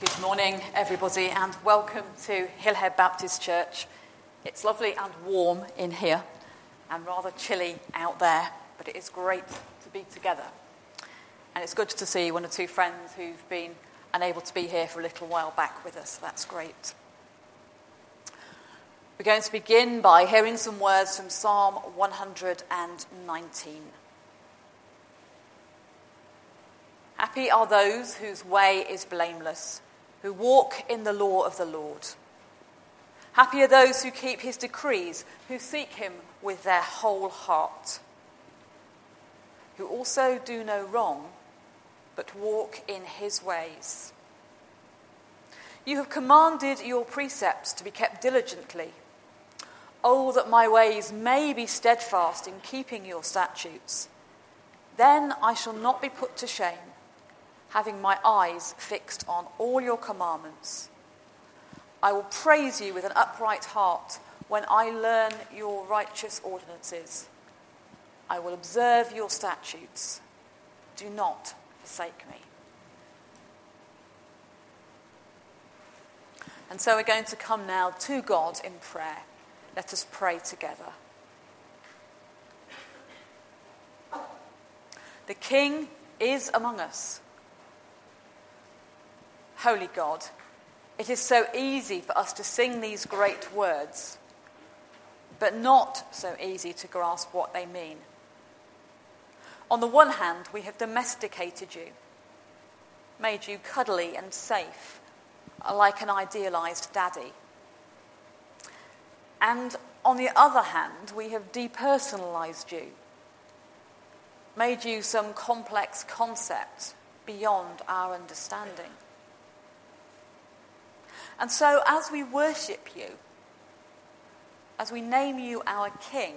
Good morning, everybody, and welcome to Hillhead Baptist Church. It's lovely and warm in here and rather chilly out there, but it is great to be together. And it's good to see one or two friends who've been unable to be here for a little while back with us. That's great. We're going to begin by hearing some words from Psalm 119. Happy are those whose way is blameless who walk in the law of the Lord. Happy are those who keep his decrees, who seek him with their whole heart, who also do no wrong, but walk in his ways. You have commanded your precepts to be kept diligently. Oh, that my ways may be steadfast in keeping your statutes. Then I shall not be put to shame having my eyes fixed on all your commandments. I will praise you with an upright heart when I learn your righteous ordinances. I will observe your statutes. Do not forsake me. And so we're going to come now to God in prayer. Let us pray together. The King is among us. Holy God, it is so easy for us to sing these great words, but not so easy to grasp what they mean. On the one hand, we have domesticated you, made you cuddly and safe, like an idealized daddy. And on the other hand, we have depersonalized you, made you some complex concept beyond our understanding. And so, as we worship you, as we name you our King,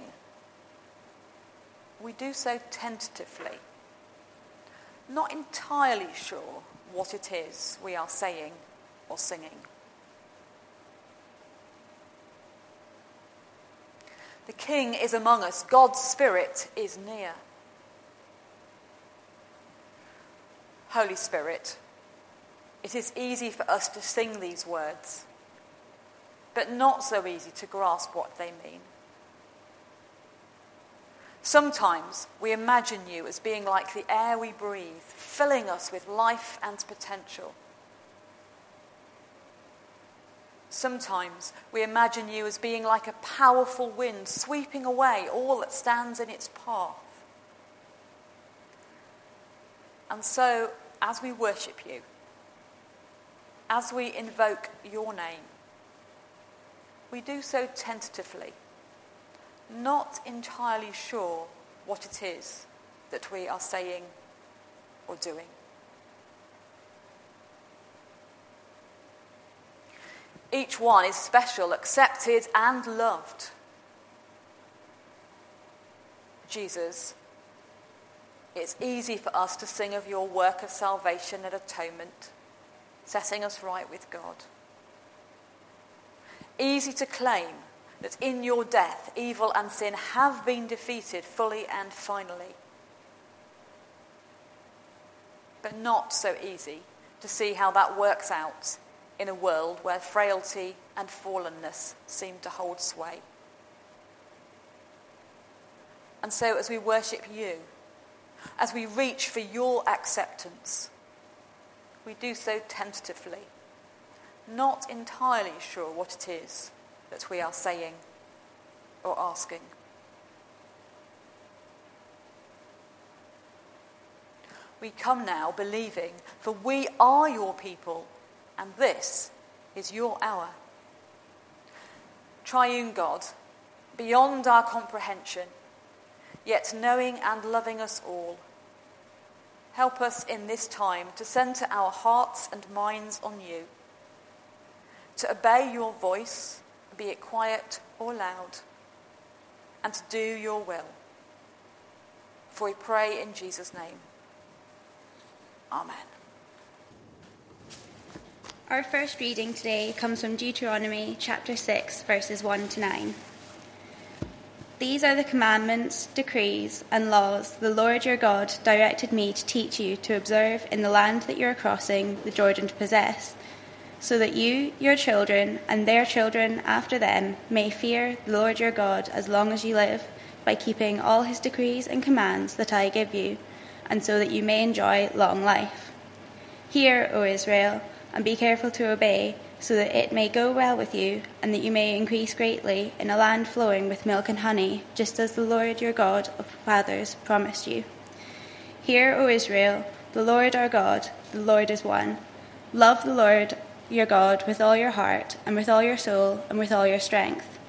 we do so tentatively, not entirely sure what it is we are saying or singing. The King is among us, God's Spirit is near. Holy Spirit, it is easy for us to sing these words, but not so easy to grasp what they mean. Sometimes we imagine you as being like the air we breathe, filling us with life and potential. Sometimes we imagine you as being like a powerful wind sweeping away all that stands in its path. And so, as we worship you, as we invoke your name, we do so tentatively, not entirely sure what it is that we are saying or doing. Each one is special, accepted, and loved. Jesus, it's easy for us to sing of your work of salvation and atonement setting us right with God. Easy to claim that in your death, evil and sin have been defeated fully and finally. But not so easy to see how that works out in a world where frailty and fallenness seem to hold sway. And so, as we worship you, as we reach for your acceptance, we do so tentatively, not entirely sure what it is that we are saying or asking. We come now believing, for we are your people, and this is your hour. Triune God, beyond our comprehension, yet knowing and loving us all Help us in this time to centre our hearts and minds on you, to obey your voice, be it quiet or loud, and to do your will. For we pray in Jesus' name. Amen. Our first reading today comes from Deuteronomy chapter 6, verses 1 to 9. These are the commandments, decrees, and laws the Lord your God directed me to teach you to observe in the land that you are crossing the Jordan to possess, so that you, your children, and their children after them may fear the Lord your God as long as you live, by keeping all his decrees and commands that I give you, and so that you may enjoy long life. Hear, O Israel, and be careful to obey so that it may go well with you, and that you may increase greatly in a land flowing with milk and honey, just as the Lord your God of fathers promised you. Hear, O Israel, the Lord our God, the Lord is one. Love the Lord your God with all your heart, and with all your soul, and with all your strength.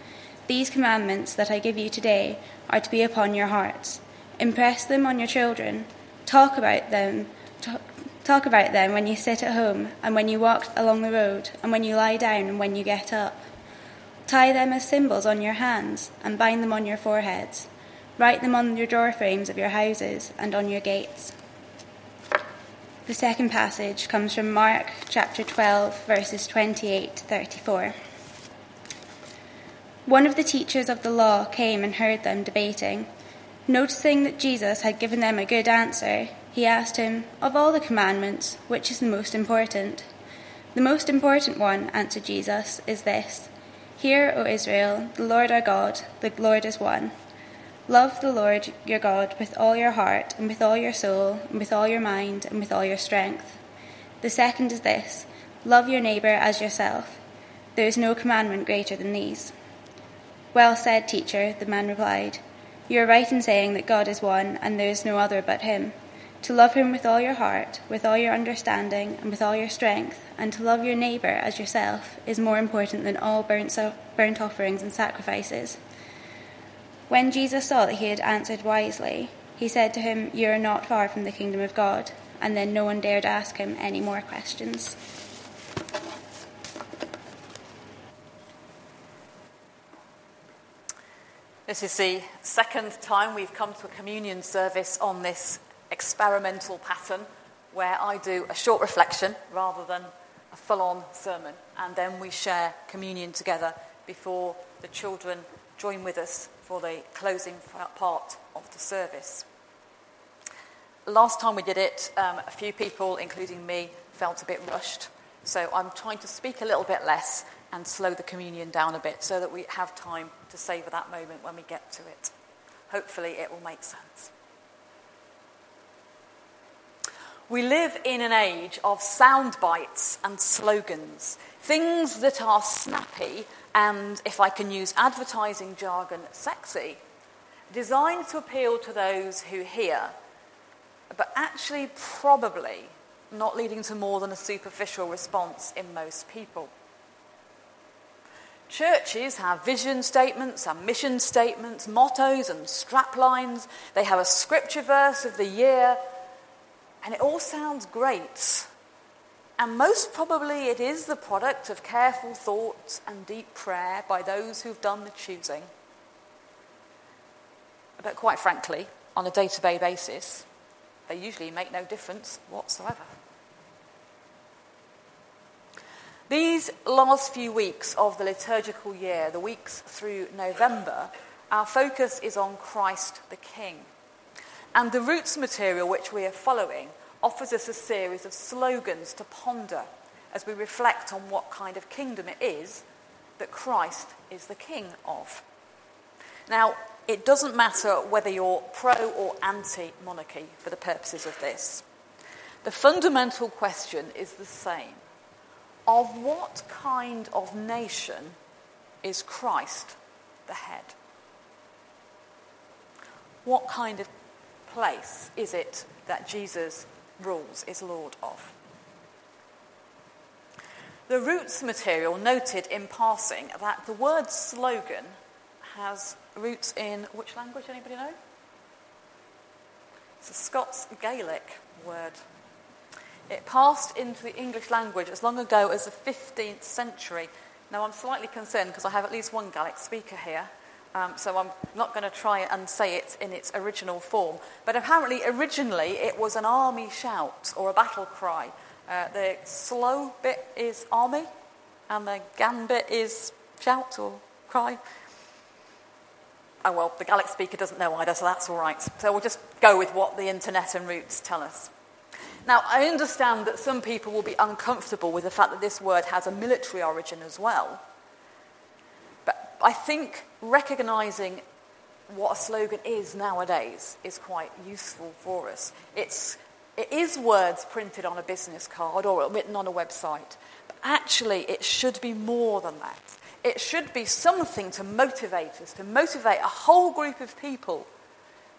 These commandments that I give you today are to be upon your hearts. Impress them on your children. Talk about them. Talk about them when you sit at home and when you walk along the road and when you lie down and when you get up. Tie them as symbols on your hands and bind them on your foreheads. Write them on your door frames of your houses and on your gates. The second passage comes from Mark chapter 12, verses 28 to 34. One of the teachers of the law came and heard them debating. Noticing that Jesus had given them a good answer, he asked him, Of all the commandments, which is the most important? The most important one, answered Jesus, is this Hear, O Israel, the Lord our God, the Lord is one. Love the Lord your God with all your heart, and with all your soul, and with all your mind, and with all your strength. The second is this Love your neighbour as yourself. There is no commandment greater than these. Well said, teacher, the man replied. You are right in saying that God is one, and there is no other but him to love him with all your heart, with all your understanding, and with all your strength, and to love your neighbour as yourself is more important than all burnt, burnt offerings and sacrifices. When Jesus saw that he had answered wisely, he said to him, You are not far from the kingdom of God. And then no one dared ask him any more questions. This is the second time we've come to a communion service on this experimental pattern where I do a short reflection rather than a full on sermon, and then we share communion together before the children join with us for the closing part of the service. Last time we did it, um, a few people, including me, felt a bit rushed. So I'm trying to speak a little bit less and slow the communion down a bit so that we have time to savour that moment when we get to it. Hopefully, it will make sense. We live in an age of sound bites and slogans, things that are snappy and, if I can use advertising jargon, sexy, designed to appeal to those who hear, but actually probably not leading to more than a superficial response in most people. Churches have vision statements and mission statements, mottos and straplines. They have a scripture verse of the year and it all sounds great. And most probably it is the product of careful thought and deep prayer by those who've done the choosing. But quite frankly, on a day to day basis, they usually make no difference whatsoever. These last few weeks of the liturgical year, the weeks through November, our focus is on Christ the King. And the roots material which we are following offers us a series of slogans to ponder as we reflect on what kind of kingdom it is that Christ is the king of. Now, it doesn't matter whether you're pro or anti monarchy for the purposes of this. The fundamental question is the same of what kind of nation is Christ the head? What kind of place is it that Jesus rules, is Lord of? The roots material noted in passing that the word slogan has roots in which language? Anybody know? It's a Scots Gaelic word. It passed into the English language as long ago as the 15th century. Now, I'm slightly concerned because I have at least one Gaelic speaker here. Um, so I'm not going to try and say it in its original form. But apparently, originally, it was an army shout or a battle cry. Uh, the slow bit is army, and the gan bit is shout or cry. Oh, well, the Gaelic speaker doesn't know either, so that's all right. So we'll just go with what the internet and roots tell us. Now, I understand that some people will be uncomfortable with the fact that this word has a military origin as well. I think recognizing what a slogan is nowadays is quite useful for us. It's, it is words printed on a business card or written on a website, but actually, it should be more than that. It should be something to motivate us, to motivate a whole group of people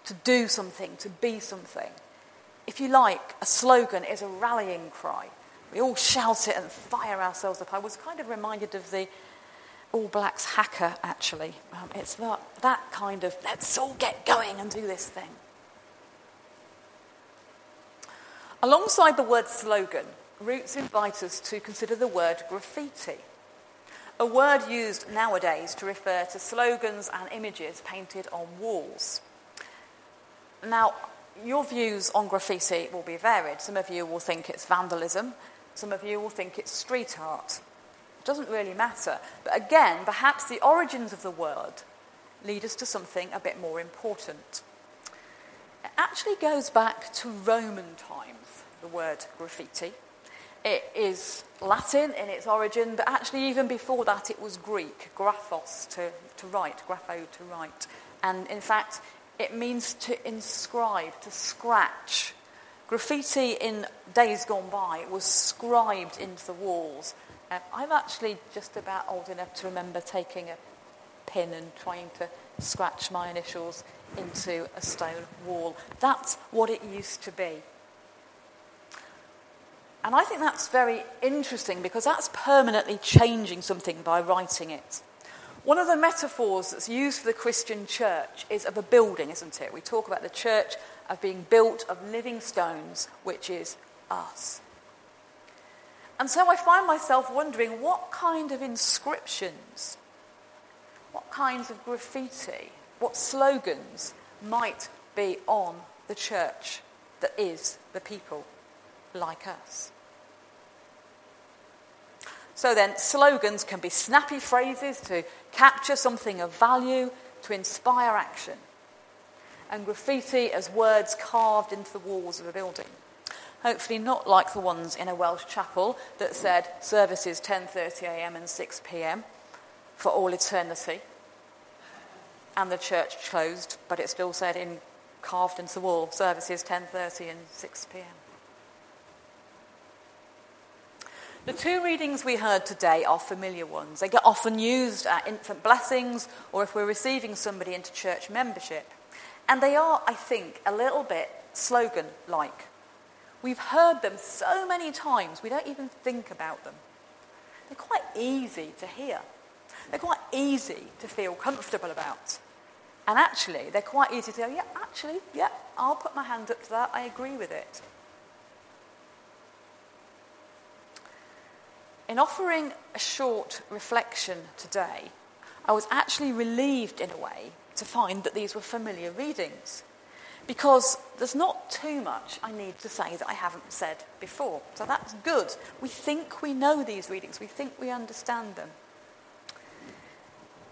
to do something, to be something. If you like, a slogan is a rallying cry. We all shout it and fire ourselves up. I was kind of reminded of the All Blacks haka, actually. Um, it's that, that kind of let's all get going and do this thing. Alongside the word slogan, Roots invite us to consider the word graffiti a word used nowadays to refer to slogans and images painted on walls. Now, your views on graffiti will be varied. Some of you will think it's vandalism, some of you will think it's street art. It doesn't really matter. But again, perhaps the origins of the word lead us to something a bit more important. It actually goes back to Roman times, the word graffiti. It is Latin in its origin, but actually, even before that, it was Greek, graphos, to, to write, grapho, to write. And in fact, it means to inscribe, to scratch. Graffiti in days gone by was scribed into the walls. Uh, I'm actually just about old enough to remember taking a pin and trying to scratch my initials into a stone wall. That's what it used to be. And I think that's very interesting because that's permanently changing something by writing it. One of the metaphors that's used for the Christian church is of a building, isn't it? We talk about the church of being built of living stones, which is us. And so I find myself wondering what kind of inscriptions, what kinds of graffiti, what slogans might be on the church that is the people like us. So then, slogans can be snappy phrases to capture something of value, to inspire action. And graffiti as words carved into the walls of a building. Hopefully not like the ones in a Welsh chapel that said services 10.30am and 6pm for all eternity. And the church closed, but it still said in carved into the wall services 10.30 and 6pm. The two readings we heard today are familiar ones. They get often used at infant blessings or if we're receiving somebody into church membership. And they are, I think, a little bit slogan like. We've heard them so many times, we don't even think about them. They're quite easy to hear, they're quite easy to feel comfortable about. And actually, they're quite easy to go, yeah, actually, yeah, I'll put my hand up to that, I agree with it. In offering a short reflection today, I was actually relieved in a way to find that these were familiar readings because there's not too much I need to say that I haven't said before. So that's good. We think we know these readings, we think we understand them.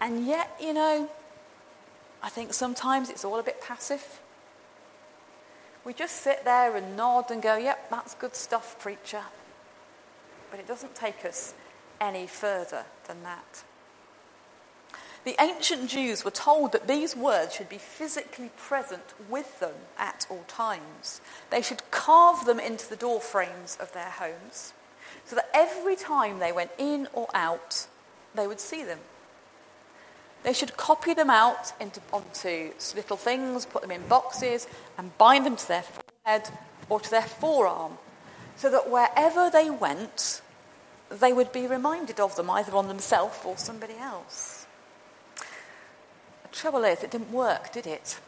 And yet, you know, I think sometimes it's all a bit passive. We just sit there and nod and go, yep, that's good stuff, preacher but it doesn't take us any further than that. The ancient Jews were told that these words should be physically present with them at all times. They should carve them into the door frames of their homes so that every time they went in or out, they would see them. They should copy them out into, onto little things, put them in boxes, and bind them to their forehead or to their forearm so that wherever they went, they would be reminded of them either on themselves or somebody else. Trouble is, it didn't work, did it?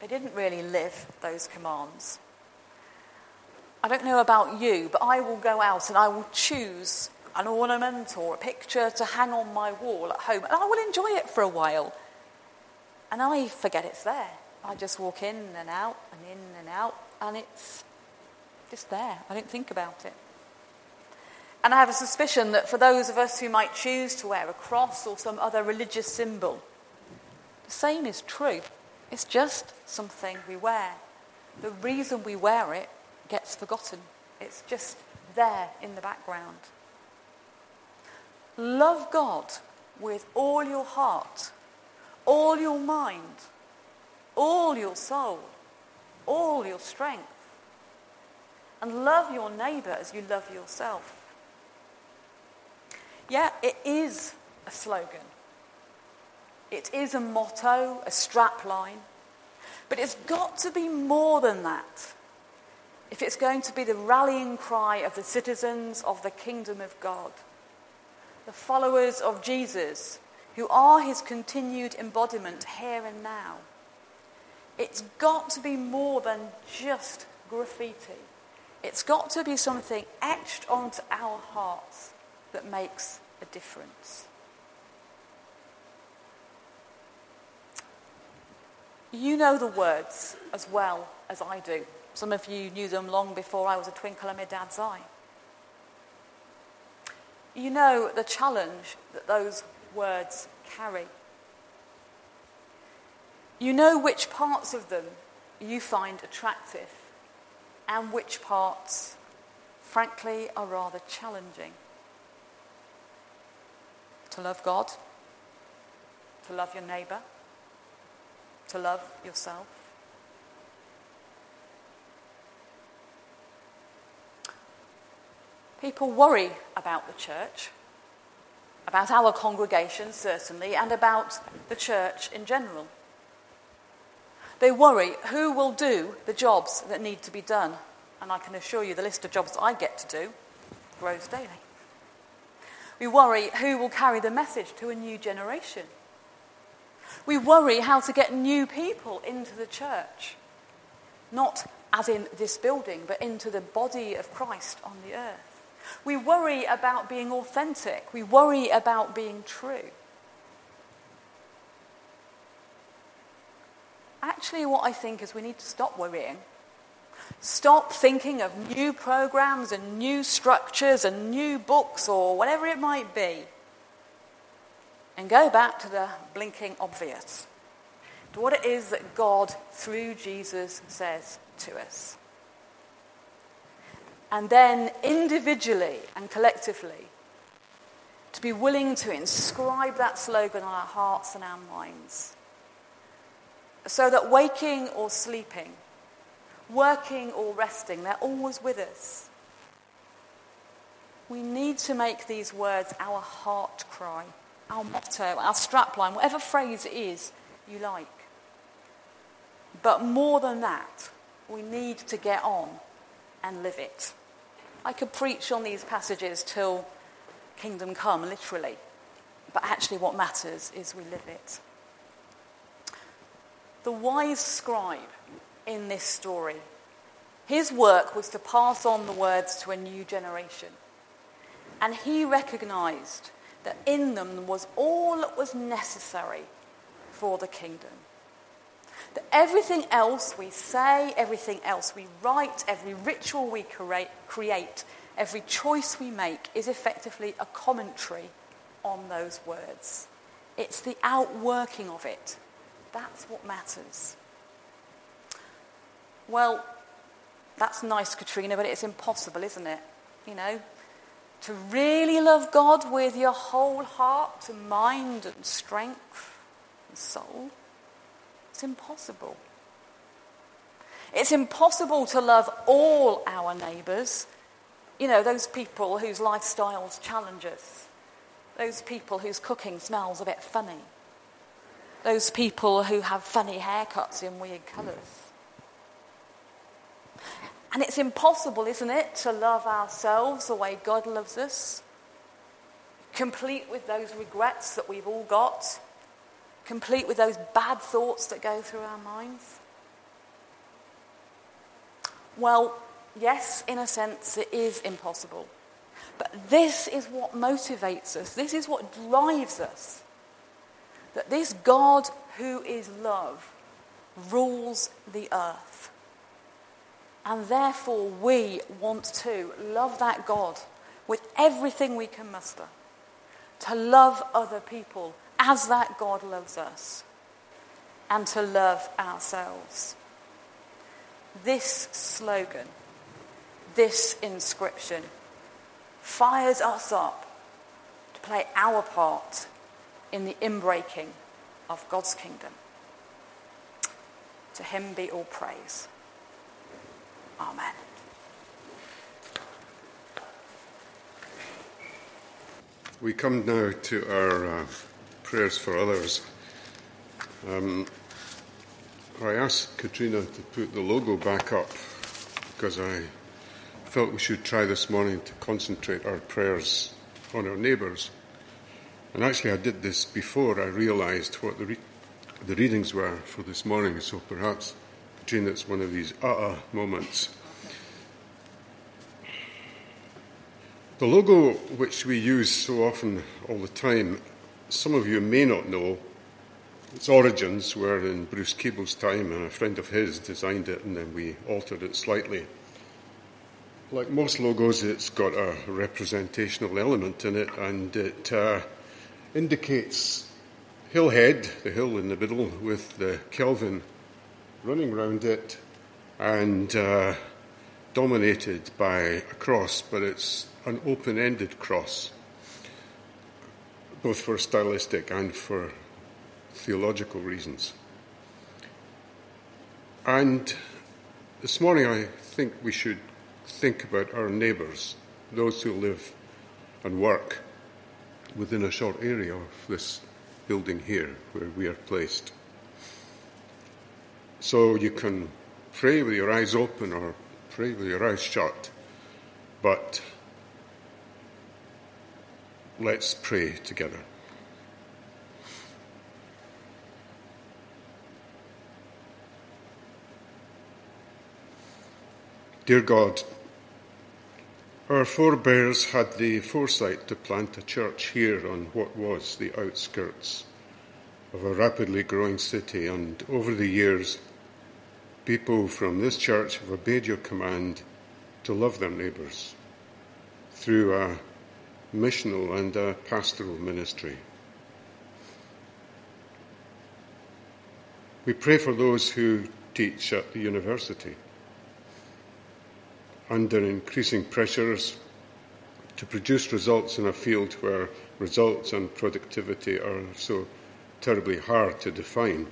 They didn't really live those commands. I don't know about you, but I will go out and I will choose an ornament or a picture to hang on my wall at home, and I will enjoy it for a while. And I forget it's there. I just walk in and out and in and out, and it's just there. I don't think about it. And I have a suspicion that for those of us who might choose to wear a cross or some other religious symbol, The same is true. It's just something we wear. The reason we wear it gets forgotten. It's just there in the background. Love God with all your heart, all your mind, all your soul, all your strength. And love your neighbour as you love yourself. Yeah, it is a slogan. It is a motto, a strapline. But it's got to be more than that. If it's going to be the rallying cry of the citizens of the kingdom of God, the followers of Jesus, who are his continued embodiment here and now, it's got to be more than just graffiti. It's got to be something etched onto our hearts that makes a difference. You know the words as well as I do. Some of you knew them long before I was a twinkle in my dad's eye. You know the challenge that those words carry. You know which parts of them you find attractive and which parts, frankly, are rather challenging. To love God, to love your neighbour, to love yourself. People worry about the church, about our congregation, certainly, and about the church in general. They worry who will do the jobs that need to be done. And I can assure you the list of jobs I get to do grows daily. We worry who will carry the message to a new generation. We worry how to get new people into the church, not as in this building, but into the body of Christ on the earth. We worry about being authentic. We worry about being true. Actually, what I think is we need to stop worrying. Stop thinking of new programs and new structures and new books or whatever it might be and go back to the blinking obvious, to what it is that God, through Jesus, says to us. And then individually and collectively, to be willing to inscribe that slogan on our hearts and our minds. So that waking or sleeping, working or resting, they're always with us. We need to make these words our heart cry our motto, our strapline, whatever phrase it is you like. But more than that, we need to get on and live it. I could preach on these passages till kingdom come, literally. But actually, what matters is we live it. The wise scribe in this story, his work was to pass on the words to a new generation. And he recognized that in them was all that was necessary for the kingdom. That everything else we say, everything else we write, every ritual we create, every choice we make is effectively a commentary on those words. It's the outworking of it. That's what matters. Well, that's nice, Katrina, but it's impossible, isn't it? You know, to really love God with your whole heart and mind and strength and soul, it's impossible. It's impossible to love all our neighbours. You know, those people whose lifestyles challenge us, those people whose cooking smells a bit funny, those people who have funny haircuts in weird colours. And it's impossible, isn't it, to love ourselves the way God loves us, complete with those regrets that we've all got, complete with those bad thoughts that go through our minds? Well, yes, in a sense, it is impossible. But this is what motivates us, this is what drives us. That this God who is love rules the earth. And therefore, we want to love that God with everything we can muster, to love other people as that God loves us. and to love ourselves. This slogan, this inscription, fires us up to play our part in the inbreaking of God's kingdom. To him be all praise. Amen. We come now to our uh, prayers for others. Um, I asked Katrina to put the logo back up because I felt we should try this morning to concentrate our prayers on our neighbours. And actually, I did this before I realised what the, re- the readings were for this morning, so perhaps, Katrina, it's one of these ah uh-uh moments. The logo which we use so often all the time, some of you may not know. Its origins were in Bruce Keeble's time, and a friend of his designed it, and then we altered it slightly. Like most logos, it's got a representational element in it, and it uh, indicates Hillhead, the hill in the middle, with the Kelvin running round it, and uh, dominated by a cross, but it's an open ended cross, both for stylistic and for theological reasons. And this morning, I think we should think about our neighbours, those who live and work within a short area of this building here where we are placed. So you can pray with your eyes open or pray with your eyes shut, but Let's pray together. Dear God, our forebears had the foresight to plant a church here on what was the outskirts of a rapidly growing city, and over the years, people from this church have obeyed your command to love their neighbours through a missional and uh, pastoral ministry. We pray for those who teach at the university under increasing pressures to produce results in a field where results and productivity are so terribly hard to define.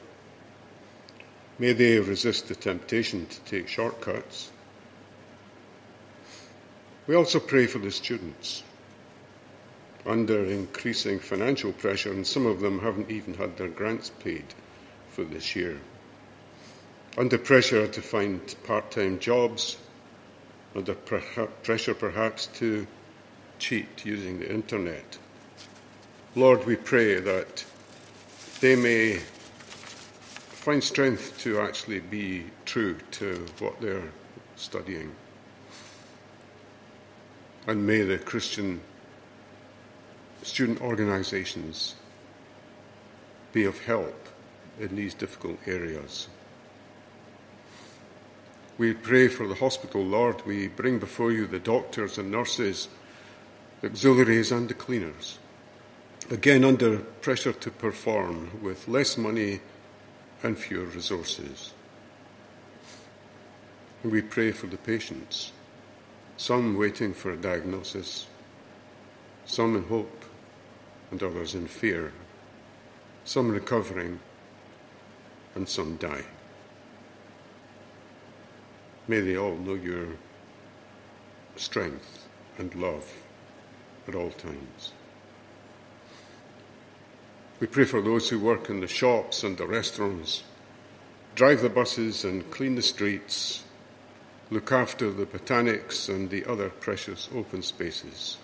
May they resist the temptation to take shortcuts. We also pray for the students under increasing financial pressure, and some of them haven't even had their grants paid for this year. Under pressure to find part time jobs, under pressure perhaps to cheat using the internet. Lord, we pray that they may find strength to actually be true to what they're studying. And may the Christian student organisations be of help in these difficult areas. We pray for the hospital, Lord. We bring before you the doctors and nurses, the auxiliaries and the cleaners. Again, under pressure to perform with less money and fewer resources. We pray for the patients, some waiting for a diagnosis, some in hope, and others in fear, some recovering, and some die. May they all know your strength and love at all times. We pray for those who work in the shops and the restaurants, drive the buses and clean the streets, look after the botanics and the other precious open spaces.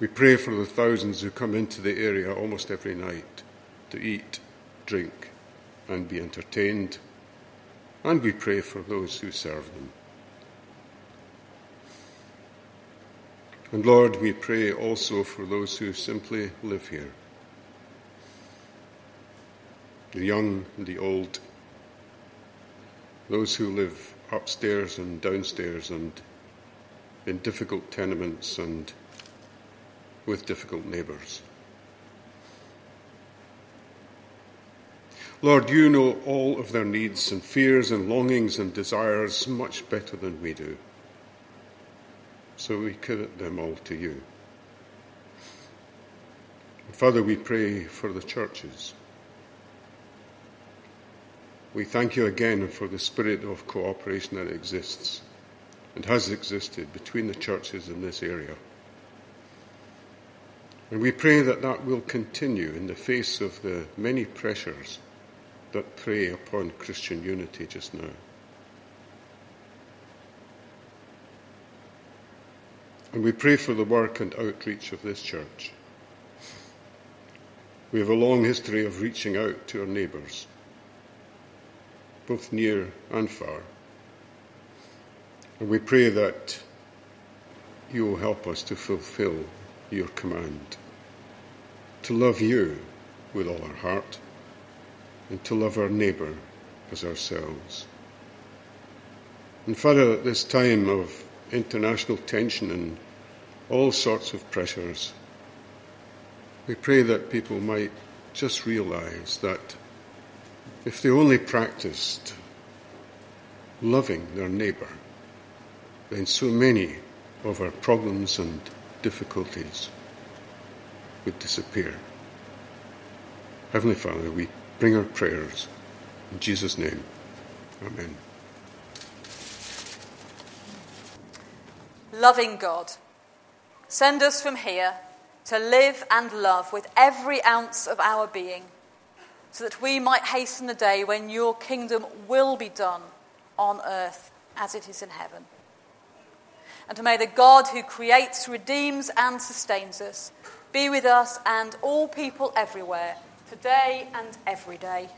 We pray for the thousands who come into the area almost every night to eat, drink, and be entertained. And we pray for those who serve them. And Lord, we pray also for those who simply live here the young and the old, those who live upstairs and downstairs and in difficult tenements and with difficult neighbours. Lord, you know all of their needs and fears and longings and desires much better than we do. So we commit them all to you. Father, we pray for the churches. We thank you again for the spirit of cooperation that exists and has existed between the churches in this area. And we pray that that will continue in the face of the many pressures that prey upon Christian unity just now. And we pray for the work and outreach of this church. We have a long history of reaching out to our neighbours, both near and far. And we pray that you will help us to fulfill your command to love you with all our heart and to love our neighbour as ourselves. And Father, at this time of international tension and all sorts of pressures, we pray that people might just realize that if they only practiced loving their neighbour, then so many of our problems and difficulties would disappear. Heavenly Father, we bring our prayers in Jesus' name. Amen. Loving God, send us from here to live and love with every ounce of our being, so that we might hasten the day when your kingdom will be done on earth as it is in heaven. And may the God who creates, redeems, and sustains us be with us and all people everywhere, today and every day.